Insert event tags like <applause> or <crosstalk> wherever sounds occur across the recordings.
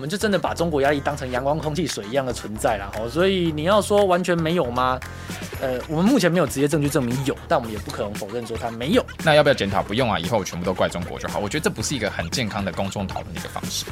我们就真的把中国压力当成阳光、空气、水一样的存在了哈，所以你要说完全没有吗？呃，我们目前没有直接证据证明有，但我们也不可能否认说它没有。那要不要检讨？不用啊，以后全部都怪中国就好。我觉得这不是一个很健康的公众讨论的一个方式。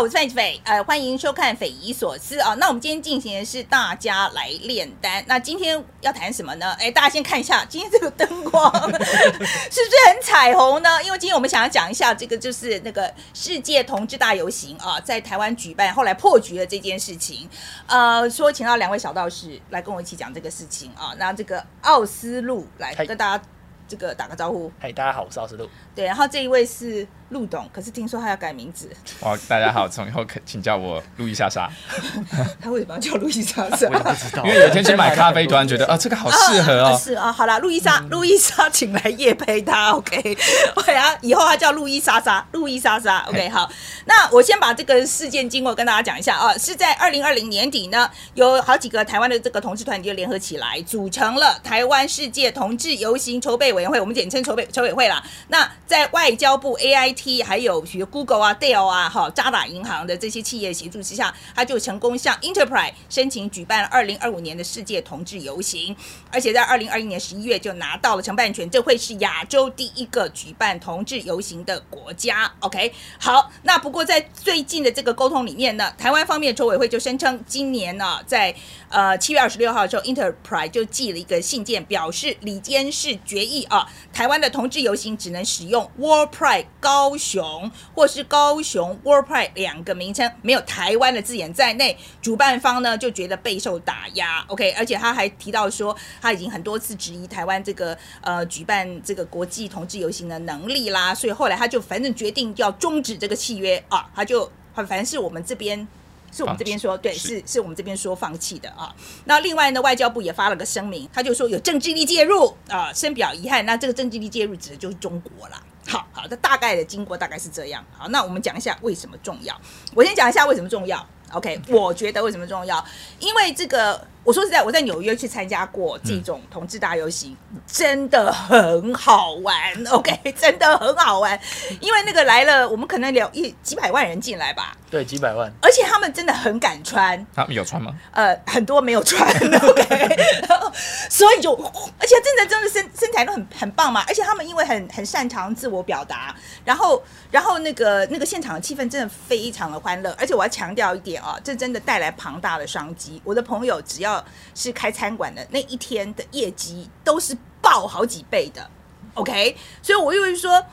好，我是范斐，呃，欢迎收看《匪夷所思》啊。那我们今天进行的是大家来炼丹。那今天要谈什么呢？哎，大家先看一下 <laughs> 今天这个灯光 <laughs> 是不是很彩虹呢？因为今天我们想要讲一下这个就是那个世界同志大游行啊，在台湾举办，后来破局了这件事情。呃，说请到两位小道士来跟我一起讲这个事情啊。那这个奥斯陆来跟大家这个打个招呼。嗨，大家好，我是奥斯陆。对，然后这一位是陆董，可是听说他要改名字，哇，大家好，从以后可请叫我路易莎莎，<laughs> 他为什么要叫路易莎莎？我也不知道，因为有一天去买咖啡，突然觉得啊，<laughs> 这个好适合啊哦。是啊，好啦，路易莎，路易莎，请来夜陪他，OK，<laughs> 对啊，以后他叫路易莎莎，路易莎莎，OK，好，那我先把这个事件经过跟大家讲一下啊，是在二零二零年底呢，有好几个台湾的这个同志团体就联合起来，组成了台湾世界同志游行筹备委员会，我们简称筹备筹委会啦。那在外交部 AIT T 还有比如 Google 啊、Dell 啊、哈渣打银行的这些企业协助之下，他就成功向 Enterprise 申请举办二零二五年的世界同志游行，而且在二零二一年十一月就拿到了承办权，这会是亚洲第一个举办同志游行的国家。OK，好，那不过在最近的这个沟通里面呢，台湾方面筹委会就声称，今年呢，在呃七月二十六号的时候，Enterprise 就寄了一个信件，表示里监事决议啊，台湾的同志游行只能使用 War Pride 高高雄或是高雄 WorldPride 两个名称，没有台湾的字眼在内。主办方呢就觉得备受打压，OK，而且他还提到说，他已经很多次质疑台湾这个呃举办这个国际同志游行的能力啦，所以后来他就反正决定要终止这个契约啊，他就反正是我们这边。是我们这边说，对，是是是我们这边说放弃的啊。那另外呢，外交部也发了个声明，他就说有政治力介入啊，深表遗憾。那这个政治力介入指的就是中国啦。好好，这大概的经过大概是这样。好，那我们讲一下为什么重要。我先讲一下为什么重要。OK，我觉得为什么重要？因为这个，我说实在，我在纽约去参加过这种同志大游行，真的很好玩。OK，<laughs> 真的很好玩，因为那个来了，我们可能有一几百万人进来吧，对，几百万。而且他们真的很敢穿，他们有穿吗？呃，很多没有穿，OK，然 <laughs> 后所以就，而且真的真的身身材都很很棒嘛，而且他们因为很很擅长自我表达，然后然后那个那个现场的气氛真的非常的欢乐，而且我要强调一点啊，这真的带来庞大的商机。我的朋友只要是开餐馆的，那一天的业绩都是爆好几倍的，OK，所以我又会说。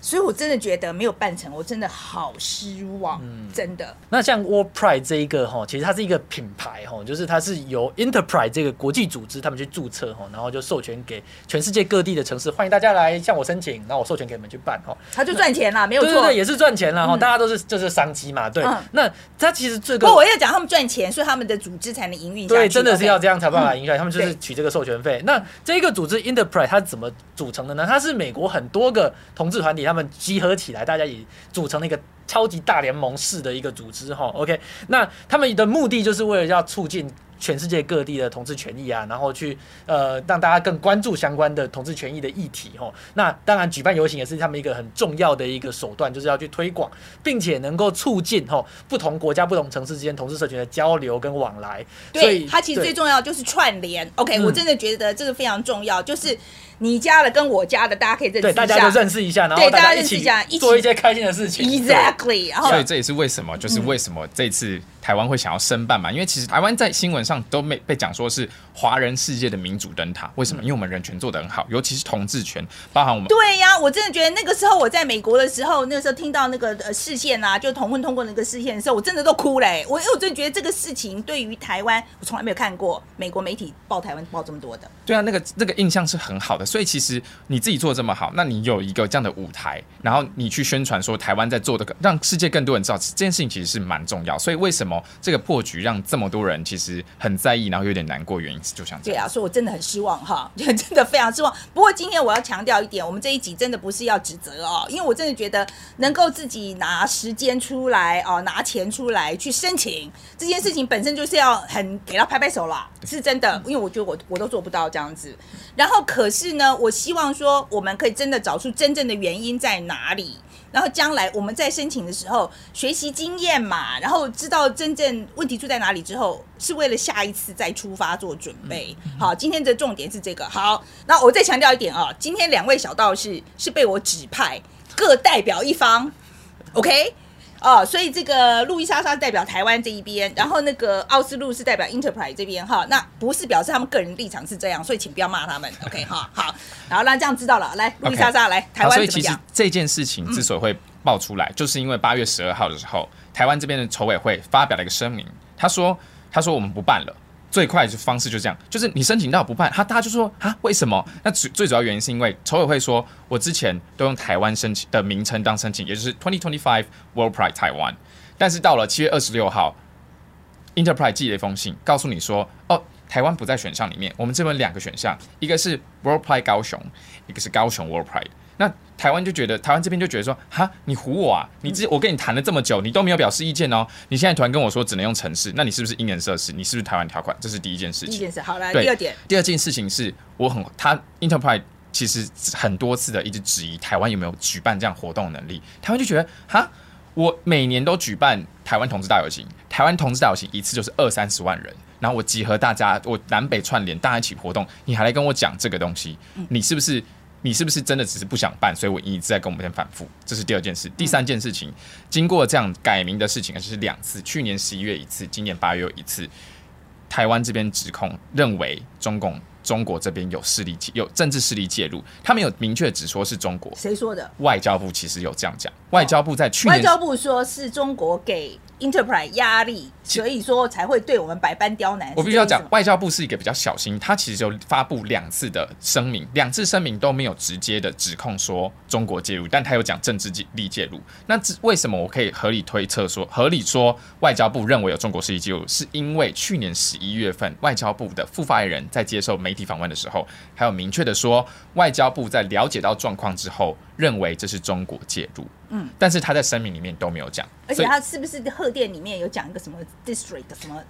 所以，我真的觉得没有办成，我真的好失望，真的。那像 World Pride 这一个哈，其实它是一个品牌哈，就是它是由 Enterprise 这个国际组织他们去注册哈，然后就授权给全世界各地的城市，欢迎大家来向我申请，然后我授权给你们去办哈。他就赚钱了，没有错。对对对，也是赚钱了哈，嗯大家都是就是商机嘛，对嗯。那他其实这个不过我个。要讲他们赚钱，所以他们的组织才能营运下去。对，真的是要这样。才办法影响，他们就是取这个授权费。那这一个组织 Enterprise 它是怎么组成的呢？它是美国很多个同志团体，他们集合起来，大家也组成了一个超级大联盟式的一个组织哈。OK，那他们的目的就是为了要促进。全世界各地的同志权益啊，然后去呃让大家更关注相关的同志权益的议题哈。那当然，举办游行也是他们一个很重要的一个手段，就是要去推广，并且能够促进哈不同国家、不同城市之间同志社群的交流跟往来。所对，以它其实最重要就是串联。OK，、嗯我真的觉得这个非常重要，就是你家的跟我家的，大家可以认识对，一下。大家都认识一下，然后对大家一起认识一下一起做一些开心的事情。Exactly，然后所以这也是为什么，就是为什么这次台湾会想要申办嘛？因为其实台湾在新闻上都没被讲说是华人世界的民主灯塔，为什么？因为我们人权做得很好，尤其是同志权，包含我们对呀，我真的觉得那个时候我在美国的时候，那个时候听到那个呃视线啊，就同婚通过那个视线的时候，我真的都哭嘞、我因为我真的觉得这个事情对于台湾，我从来没有看过美国媒体报台湾报这么多的。对啊，那个那个印象是很好的，所以其实你自己做这么好，那你有一个这样的舞台，然后你去宣传说台湾在做的，让世界更多人知道这件事情其实是蛮重要。所以为什么这个破局让这么多人其实很在意，然后有点难过，原因就像这样。对啊，所以我真的很失望哈，真的非常失望。不过今天我要强调一点，我们这一集真的不是要指责哦，因为我真的觉得能够自己拿时间出来哦，拿钱出来去申请这件事情本身就是要很给他拍拍手啦，是真的。因为我觉得我我都做不到这样子。然后可是呢，我希望说我们可以真的找出真正的原因在哪里。然后将来我们在申请的时候学习经验嘛，然后知道真正问题出在哪里之后，是为了下一次再出发做准备。好，今天的重点是这个。好，那我再强调一点啊，今天两位小道士是被我指派各代表一方，OK。哦，所以这个路易莎莎代表台湾这一边，然后那个奥斯陆是代表 Enterprise 这边哈，那不是表示他们个人立场是这样，所以请不要骂他们，<laughs> OK 哈，好，然后那这样知道了，来路易莎莎来台湾所以其实这件事情之所以会爆出来，就是因为八月十二号的时候，台湾这边的筹委会发表了一个声明，他说他说我们不办了。最快的方式就这样，就是你申请到不办，他大家就说啊，为什么？那最最主要原因是因为筹委会说，我之前都用台湾申请的名称当申请，也就是 Twenty Twenty Five World Pride Taiwan，但是到了七月二十六号，Enterprise 寄了一封信，告诉你说，哦，台湾不在选项里面，我们这边两个选项，一个是 World Pride 高雄，一个是高雄 World Pride。那台湾就觉得，台湾这边就觉得说，哈，你唬我啊！你这我跟你谈了这么久，你都没有表示意见哦。你现在突然跟我说只能用城市，那你是不是因人设事？你是不是台湾条款？这是第一件事情。第一件事，好了，第二点。第二件事情是我很他 Enterprise 其实很多次的一直质疑台湾有没有举办这样活动能力。台湾就觉得，哈，我每年都举办台湾同志大游行，台湾同志大游行一次就是二三十万人，然后我集合大家，我南北串联，大家一起活动，你还来跟我讲这个东西，你是不是？你是不是真的只是不想办？所以我一直在跟我们先反复。这是第二件事。第三件事情，经过这样改名的事情，而且是两次，去年十一月一次，今年八月有一次，台湾这边指控认为中共中国这边有势力有政治势力介入，他们有明确指说是中国。谁说的？外交部其实有这样讲。外交部在去年，外交部说是中国给。Enterprise 压力，所以说才会对我们百般刁难。我必须要讲，外交部是一个比较小心，他其实就发布两次的声明，两次声明都没有直接的指控说中国介入，但他有讲政治力介入。那为什么我可以合理推测说，合理说外交部认为有中国势力介入，是因为去年十一月份外交部的副发言人在接受媒体访问的时候，还有明确的说，外交部在了解到状况之后。认为这是中国介入，嗯，但是他在声明里面都没有讲，而且他是不是贺电里面有讲一个什么 district 什么，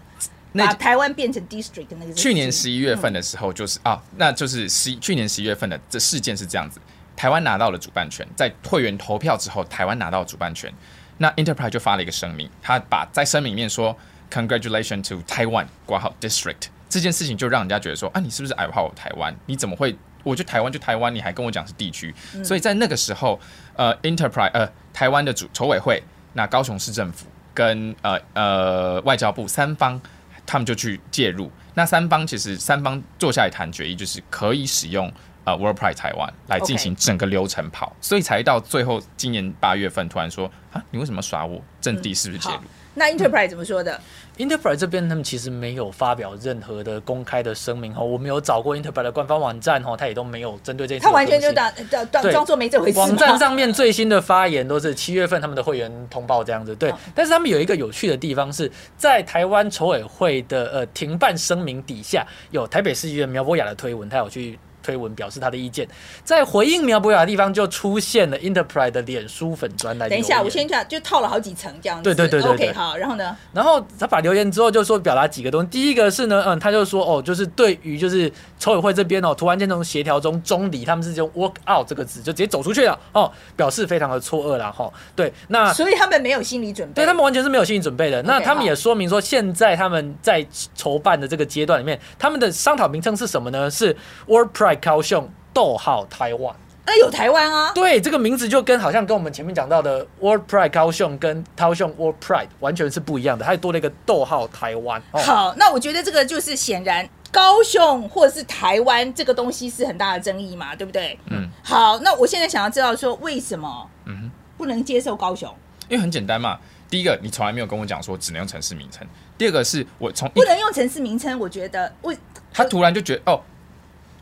把台湾变成 district 那个？去年十一月份的时候就是啊，那就是十去年十一月份的这事件是这样子，台湾拿到了主办权，在会员投票之后，台湾拿到主办权，那 Enterprise 就发了一个声明，他把在声明里面说 Congratulations to Taiwan 挂号 district 这件事情，就让人家觉得说啊，你是不是矮化我台湾？你怎么会？我就台湾就台湾，你还跟我讲是地区，所以在那个时候，呃，Enterprise 呃，台湾的主筹委会，那高雄市政府跟呃呃外交部三方，他们就去介入。那三方其实三方坐下来谈决议，就是可以使用呃 World Pride 台湾来进行整个流程跑，所以才到最后今年八月份突然说啊，你为什么耍我？阵地是不是介入？那 Enterprise 怎么说的？Enterprise 这边他们其实没有发表任何的公开的声明哈，我们有找过 Enterprise 的官方网站哈，他也都没有针对这。他完全就当当装作没这回事。网站上面最新的发言都是七月份他们的会员通报这样子，对。但是他们有一个有趣的地方是在台湾筹委会的呃停办声明底下，有台北市议员苗博雅的推文，他有去。推文表示他的意见，在回应苗博雅的地方就出现了 Enterprise 的脸书粉砖来。等一下，我先讲，就套了好几层这样子。对对对对对。好，然后呢？然后他把留言之后就说表达几个东西。第一个是呢，嗯，他就说哦，就是对于就是筹委会这边哦，突然间从协调中中离，他们是用 work out 这个字，就直接走出去了哦，表示非常的错愕了哈。对，那所以他们没有心理准备。对他们完全是没有心理准备的。那他们也说明说，现在他们在筹办的这个阶段里面，他们的商讨名称是什么呢？是 World Pride 高雄。逗号台湾，那有台湾啊？对，这个名字就跟好像跟我们前面讲到的 World Pride 高雄跟高雄 World Pride 完全是不一样的，它多了一个逗号台湾。好，那我觉得这个就是显然高雄或者是台湾这个东西是很大的争议嘛，对不对？嗯。好，那我现在想要知道说为什么嗯不能接受高雄？因为很简单嘛，第一个你从来没有跟我讲说只能用城市名称，第二个是我从不能用城市名称，我觉得我他突然就觉得哦。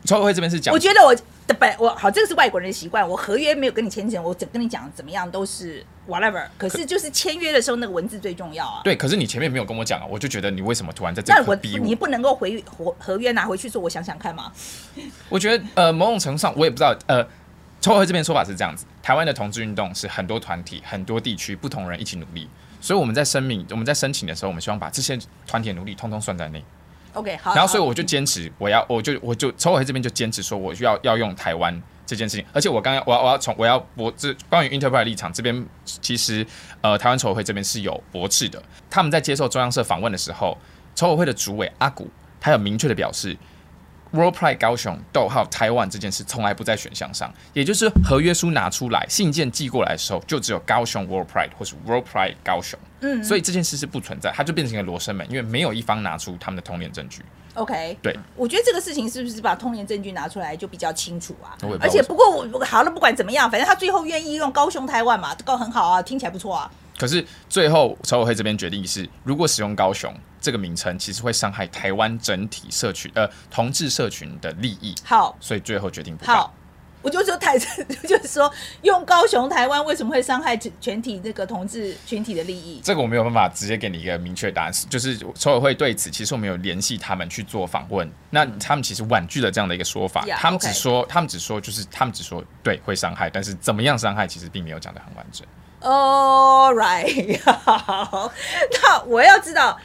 筹委会这边是讲，我觉得我的本我好，这个是外国人的习惯，我合约没有跟你签成，我怎跟你讲怎么样都是 whatever，可是就是签约的时候那个文字最重要啊。对，可是你前面没有跟我讲啊，我就觉得你为什么突然在这那我刻逼我？你不能够回合合约拿回去说，我想想看嘛。我觉得呃，某种程度上我也不知道呃，筹委会这边说法是这样子，台湾的同志运动是很多团体、很多地区不同人一起努力，所以我们在声明、我们在申请的时候，我们希望把这些团体的努力通通算在内。OK，好。然后所以我就坚持，我要，我就我就筹委会这边就坚持说，我需要要用台湾这件事情。而且我刚刚我要我要从我要驳这关于 Interpol 立场这边，其实呃台湾筹委会这边是有驳斥的。他们在接受中央社访问的时候，筹委会的主委阿古他有明确的表示。World Pride 高雄逗号台湾这件事从来不在选项上，也就是合约书拿出来、信件寄过来的时候，就只有高雄 World Pride 或是 World Pride 高雄，嗯所以这件事是不存在，它就变成一个罗生门，因为没有一方拿出他们的通联证据。OK，对，我觉得这个事情是不是把通联证据拿出来就比较清楚啊？而且不过我好了，不管怎么样，反正他最后愿意用高雄台湾嘛，这个很好啊，听起来不错啊。可是最后筹委会这边决定是，如果使用高雄这个名称，其实会伤害台湾整体社群呃同志社群的利益，好，所以最后决定不。好，我就说台，<laughs> 就是说用高雄台湾为什么会伤害全体这个同志群体的利益？这个我没有办法直接给你一个明确答案，就是筹委会对此其实我们有联系他们去做访问，那他们其实婉拒了这样的一个说法。Yeah，他们只说他们只说就是他们只说对会伤害，但是怎么样伤害其实并没有讲的很完整。All right，<laughs> 好，那我要知道，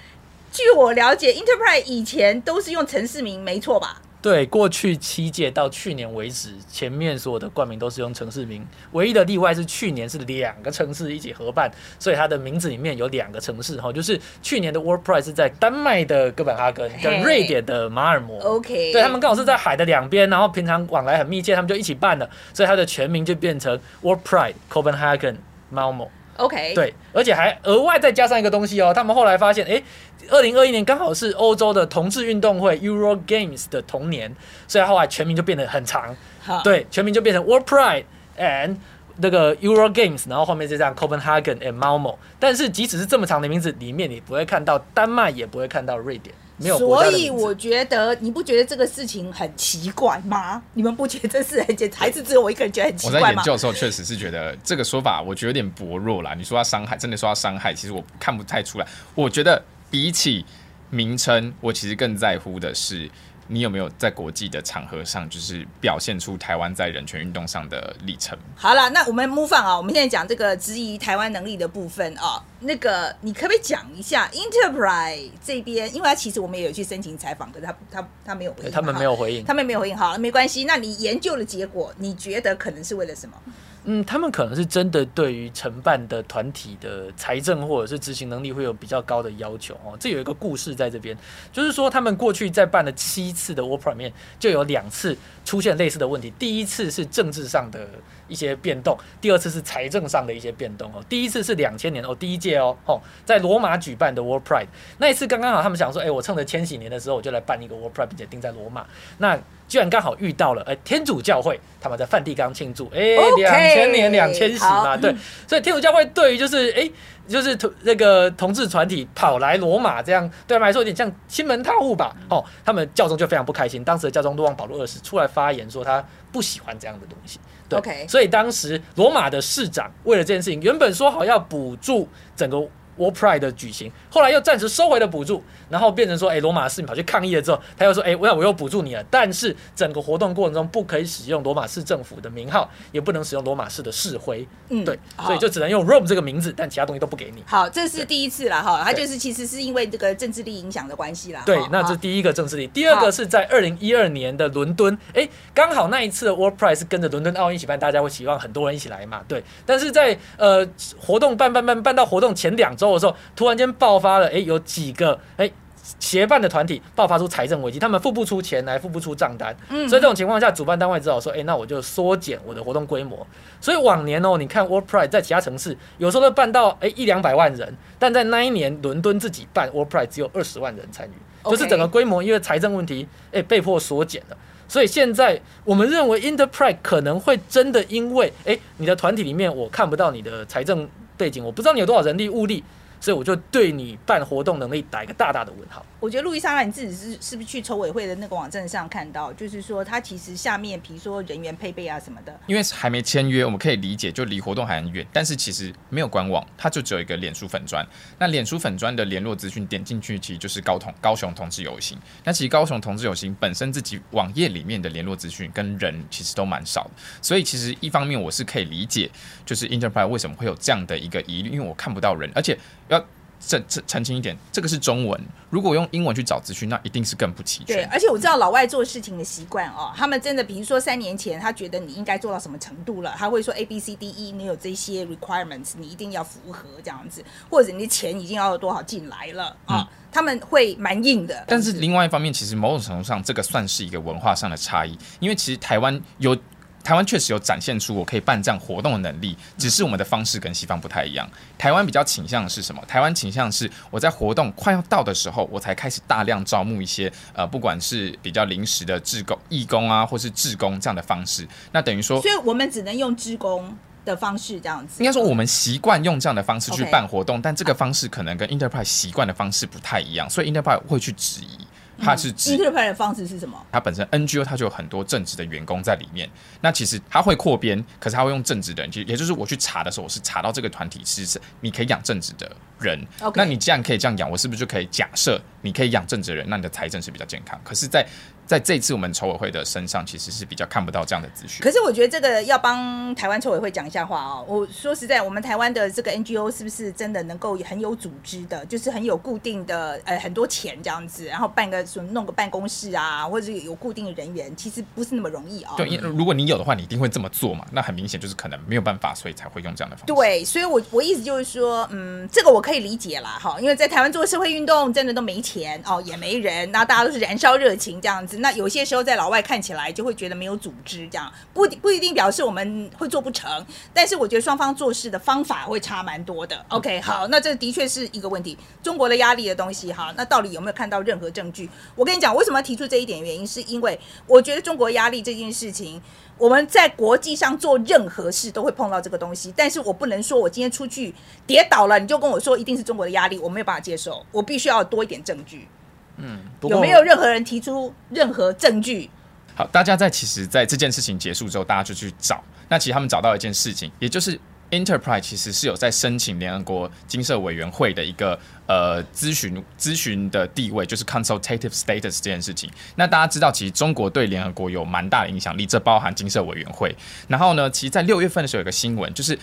据我了解，Enterprise 以前都是用城市名，没错吧？对，过去七届到去年为止，前面所有的冠名都是用城市名，唯一的例外是去年是两个城市一起合办，所以它的名字里面有两个城市哈，就是去年的 World Prize 是在丹麦的哥本哈根跟瑞典的马尔摩。OK，对他们刚好是在海的两边，然后平常往来很密切，他们就一起办了，所以它的全名就变成 World Pride Copenhagen Malmo。OK，，对，而且还额外再加上一个东西哦，他们后来发现，诶，二零二一年刚好是欧洲的同志运动会 Euro Games 的同年，所以后来全名就变得很长，好，对，全名就变成 World Pride and 那个 Euro Games，然后后面就这样 Copenhagen and Malmo。但是即使是这么长的名字，里面你不会看到丹麦，也不会看到瑞典，所以我觉得，你不觉得这个事情很奇怪吗？你们不觉得这事很简，还是只有我一个人觉得很奇怪我在？研究的时候，确实是觉得这个说法，我觉得有点薄弱啦。你说要伤害，真的说要伤害，其实我看不太出来。我觉得比起名称，我其实更在乎的是你有没有在国际的场合上，就是表现出台湾在人权运动上的历程。好了，那我们 move on 啊，我们现在讲这个质疑台湾能力的部分啊。那个，你可不可以讲一下 Enterprise 这边？因为他其实我们也有去申请采访，可是他他他没有回应，他们没有回应。他们没有回应。好，没关系。那你研究的结果，你觉得可能是为了什么？嗯，他们可能是真的对于承办的团体的财政或者是执行能力会有比较高的要求哦。这有一个故事在这边，就是说他们过去在办了七次次的 World Pride 里面，就有两次出现类似的问题。第一次是政治上的一些变动，第二次是财政上的一些变动哦。第一次是两千年哦，第一届哦，哦，在罗马举办的 World Pride 那一次刚刚好，他们想说，哎，我趁着千禧年的时候，我就来办一个 World Pride，并且定在罗马。那居然刚好遇到了，哎，天主教会他们在梵蒂冈庆祝，哎两千年两千禧嘛，对，所以天主教会对于就是哎。就是同那个同志团体跑来罗马，这样对他们来说有点像亲门踏户吧？哦，他们教宗就非常不开心。当时的教宗路望保罗二世出来发言说，他不喜欢这样的东西。对所以当时罗马的市长为了这件事情，原本说好要补助整个 World Pride 的举行，后来又暂时收回了补助，然后变成说，哎，罗马市民跑去抗议了之后，他又说，哎，我要我又补助你了，但是整个活动过程中不可以使用罗马市政府的名号，也不能使用罗马市的市徽，嗯对，所以就只能用 Rome 这个名字，但其他东西都不给你。好，这是第一次了哈，他就是其实是因为这个政治力影响的关系啦。对那好这第一个政治力，第二个是在二零一二年的伦敦，哎，刚好那一次的 World Pride 是跟着伦敦奥运一起办，大家会期望很多人一起来嘛，对。但是在呃活动办办办办到活动前两周的时候，突然间爆发了，哎，有几个哎。协办的团体爆发出财政危机，他们付不出钱来，付不出账单，嗯所以这种情况下，主办单位只好说，哎、那我就缩减我的活动规模。所以往年哦，你看 World Pride 在其他城市有时候都办到哎一两百万人，但在那一年伦敦自己办 World Pride 只有二十万人参与，就是整个规模因为财政问题，哎、被迫缩减了。所以现在我们认为 Interpride 可能会真的因为，哎、你的团体里面我看不到你的财政背景，我不知道你有多少人力物力。所以我就对你办活动能力打一个大大的问号。我觉得路易莎拉，你自己是是不是去筹委会的那个网站上看到，就是说它其实下面比如说人员配备啊什么的，因为还没签约，我们可以理解，就离活动还很远。但是其实没有官网，它就只有一个脸书粉砖。那脸书粉砖的联络资讯点进去，其实就是高同高雄同志游行。那其实高雄同志游行本身自己网页里面的联络资讯跟人其实都蛮少的，所以其实一方面我是可以理解，就是 Enterprise 为什么会有这样的一个疑虑，因为我看不到人，而且要。澄澄澄清一点，这个是中文。如果用英文去找资讯，那一定是更不齐全。对，而且我知道老外做事情的习惯哦，他们真的，比如说三年前他觉得你应该做到什么程度了，他会说 A B C D E，你有这些 requirements，你一定要符合这样子，或者你的钱已经要有多少进来了啊，他们会蛮硬的。但是另外一方面，其实某种程度上，这个算是一个文化上的差异，因为其实台湾有。台湾确实有展现出我可以办这样活动的能力，只是我们的方式跟西方不太一样。台湾比较倾向的是什么？台湾倾向是我在活动快要到的时候，我才开始大量招募一些呃，不管是比较临时的志工、义工啊，或是志工这样的方式。那等于说，所以我们只能用志工的方式这样子。应该说，我们习惯用这样的方式去办活动，但这个方式可能跟 Enterprise 习惯的方式不太一样，所以 Enterprise 会去质疑。它是指 Enterprise 的方式是什么？它本身 NGO 它就有很多正职的员工在里面。那其实它会扩编，可是它会用正职的人，其实也就是我去查的时候，我是查到这个团体是是你可以养正职的人。那你既然可以这样养，我是不是就可以假设你可以养正直人？那你的财政是比较健康。可是，在在这次我们筹委会的身上，其实是比较看不到这样的资讯。可是我觉得这个要帮台湾筹委会讲一下话哦。我说实在，我们台湾的这个 NGO 是不是真的能够很有组织的，就是很有固定的呃很多钱这样子，然后办个什么弄个办公室啊，或者有固定的人员，其实不是那么容易啊。对，如果你有的话，你一定会这么做嘛。那很明显就是可能没有办法，所以才会用这样的方式。对，所以我我意思就是说，嗯，这个我可以理解啦，哈，因为在台湾做社会运动真的都没钱哦，也没人，那大家都是燃烧热情这样子。那有些时候在老外看起来就会觉得没有组织，这样不不一定表示我们会做不成，但是我觉得双方做事的方法会差蛮多的。OK，好，那这的确是一个问题。中国的压力的东西，哈，那到底有没有看到任何证据？我跟你讲，为什么要提出这一点？原因是因为我觉得中国压力这件事情，我们在国际上做任何事都会碰到这个东西，但是我不能说我今天出去跌倒了，你就跟我说一定是中国的压力，我没有办法接受，我必须要多一点证据。嗯，有没有任何人提出任何证据？好，大家在其实，在这件事情结束之后，大家就去找。那其实他们找到一件事情，也就是 Enterprise 其实是有在申请联合国金社委员会的一个呃咨询咨询的地位，就是 consultative status 这件事情。那大家知道，其实中国对联合国有蛮大的影响力，这包含金社委员会。然后呢，其实，在六月份的时候，有个新闻，就是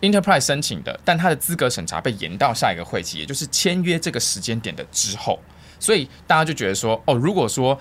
Enterprise 申请的，但它的资格审查被延到下一个会期，也就是签约这个时间点的之后。所以大家就觉得说，哦，如果说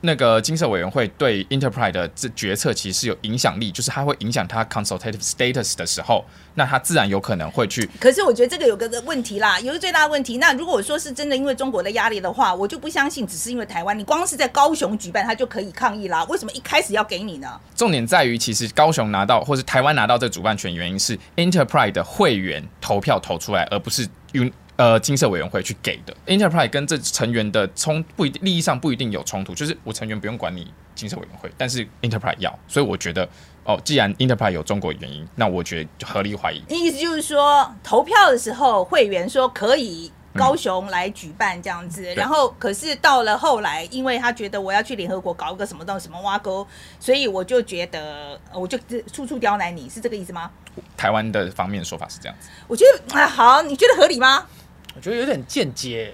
那个金色委员会对 Enterprise 的这决策其实有影响力，就是它会影响它 consultative status 的时候，那它自然有可能会去。可是我觉得这个有个问题啦，有个最大的问题。那如果说是真的因为中国的压力的话，我就不相信只是因为台湾，你光是在高雄举办，它就可以抗议啦。为什么一开始要给你呢？重点在于，其实高雄拿到或是台湾拿到这主办权，原因是 Enterprise 的会员投票投出来，而不是用。呃，金色委员会去给的，Enterprise 跟这成员的冲不一定利益上不一定有冲突，就是我成员不用管你金色委员会，但是 Enterprise 要，所以我觉得哦，既然 Enterprise 有中国原因，那我觉得就合理怀疑。意思就是说，投票的时候会员说可以高雄来举办这样子，然后可是到了后来，因为他觉得我要去联合国搞个什么东什么挖沟，所以我就觉得我就处处刁难你，是这个意思吗？台湾的方面说法是这样子，我觉得啊，好，你觉得合理吗？我觉得有点间接，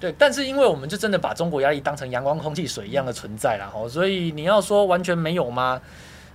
对，但是因为我们就真的把中国压力当成阳光、空气、水一样的存在了哈，所以你要说完全没有吗？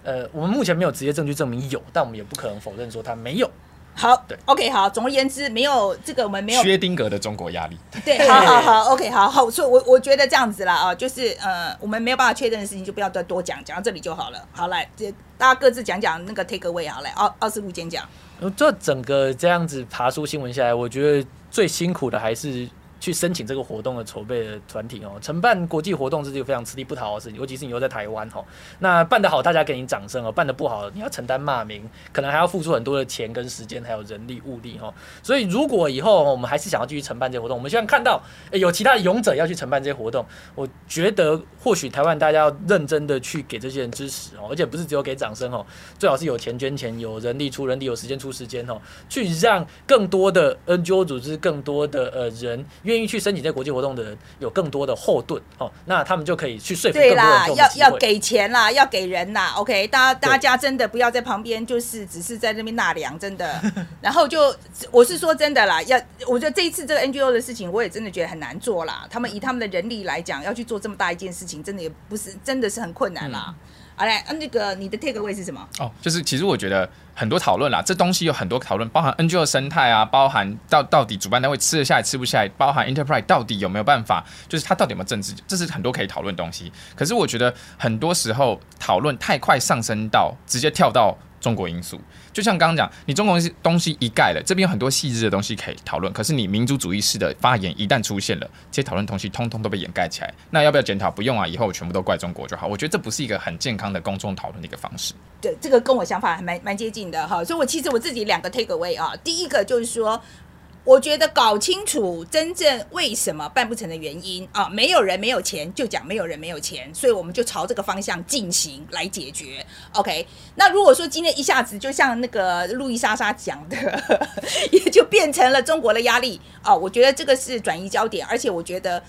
呃，我们目前没有直接证据证明有，但我们也不可能否认说它没有。好，对，OK，好，总而言之，没有这个我们没有薛丁格的中国压力。对，<laughs> 好好好，OK，好好，所以，我我觉得这样子啦啊，就是呃，我们没有办法确认的事情，就不要再多讲，讲到这里就好了。好，来，这大家各自讲讲那个 take away，好来，奥奥斯陆先讲。这整个这样子爬出新闻下来，我觉得最辛苦的还是去申请这个活动的筹备的团体哦。承办国际活动是一个非常吃力不讨好的事情，尤其是你又在台湾哦。那办得好，大家给你掌声哦；办得不好，你要承担骂名，可能还要付出很多的钱跟时间，还有人力物力哈。所以，如果以后我们还是想要继续承办这些活动，我们希望看到有其他的勇者要去承办这些活动，我觉得或许台湾大家要认真的去给这些人支持哦，而且不是只有给掌声哦，最好是有钱捐钱，有人力出人力，有时间出时间哦，去让更多的 NGO 组织、更多的呃人愿意去申请这国际活动的人有更多的后盾哦，那他们就可以去说服更对啦要。要给钱啦，要给人啦，OK，大家大家真的不要在旁边，就是只是在那边纳凉，真的。<laughs> 然后就我是说真的啦，要我觉得这一次这个 NGO 的事情，我也真的觉得很难做啦。他们以他们的人力来讲，要去做这么大一件事情，真的也不是真的是很困难啦。好嘞，嗯，那个你的 take away 是什么？哦，就是其实我觉得很多讨论啦，这东西有很多讨论，包含 NGO 生态啊，包含到到底主办单位吃得下来吃不下来，包含 Enterprise 到底有没有办法，就是它到底有没有政治，这是很多可以讨论的东西。可是我觉得很多时候讨论太快上升到直接跳到中国因素，就像刚刚讲，你中国东西一概了，这边有很多细致的东西可以讨论，可是你民族主义式的发言一旦出现了，这些讨论东西通通都被掩盖起来。那要不要检讨？不用啊，以后全部都怪中国就好。我觉得这不是一个很健康的公众讨论的一个方式。对，这个跟我想法还蛮蛮接近的哈，所以我其实我自己两个 take away 啊，第一个就是说。我觉得搞清楚真正为什么办不成的原因啊，没有人没有钱就讲没有人没有钱，所以我们就朝这个方向进行来解决。OK，那如果说今天一下子就像那个路易莎莎讲的，<laughs> 也就变成了中国的压力啊，我觉得这个是转移焦点，而且我觉得。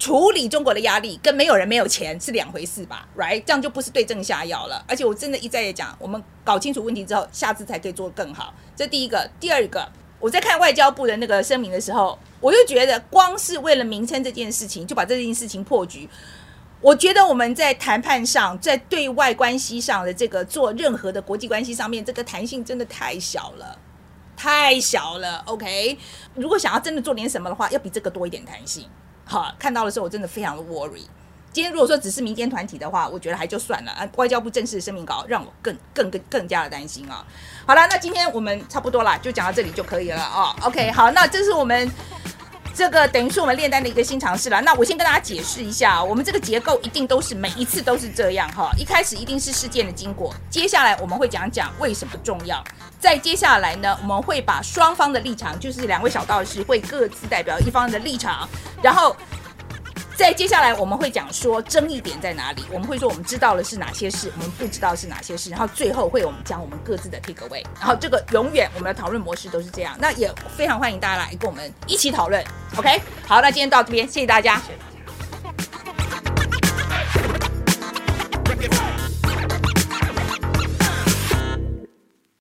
处理中国的压力跟没有人没有钱是两回事吧，right？这样就不是对症下药了。而且我真的一再也讲，我们搞清楚问题之后，下次才可以做得更好。这第一个，第二个，我在看外交部的那个声明的时候，我就觉得光是为了名称这件事情，就把这件事情破局。我觉得我们在谈判上，在对外关系上的这个做任何的国际关系上面，这个弹性真的太小了，太小了。OK，如果想要真的做点什么的话，要比这个多一点弹性。好，看到的时候我真的非常的 worry。今天如果说只是民间团体的话，我觉得还就算了啊。外交部正式声明稿让我更更更更加的担心啊。好了，那今天我们差不多啦，就讲到这里就可以了哦。OK，好，那这是我们。这个等于是我们炼丹的一个新尝试了。那我先跟大家解释一下，我们这个结构一定都是每一次都是这样哈。一开始一定是事件的经过，接下来我们会讲讲为什么重要。再接下来呢，我们会把双方的立场，就是两位小道士会各自代表一方的立场，然后。在接下来我们会讲说争议点在哪里，我们会说我们知道了是哪些事，我们不知道是哪些事，然后最后会我们讲我们各自的 take away，然后这个永远我们的讨论模式都是这样，那也非常欢迎大家来跟我们一起讨论，OK？好，那今天到这边，谢谢大家。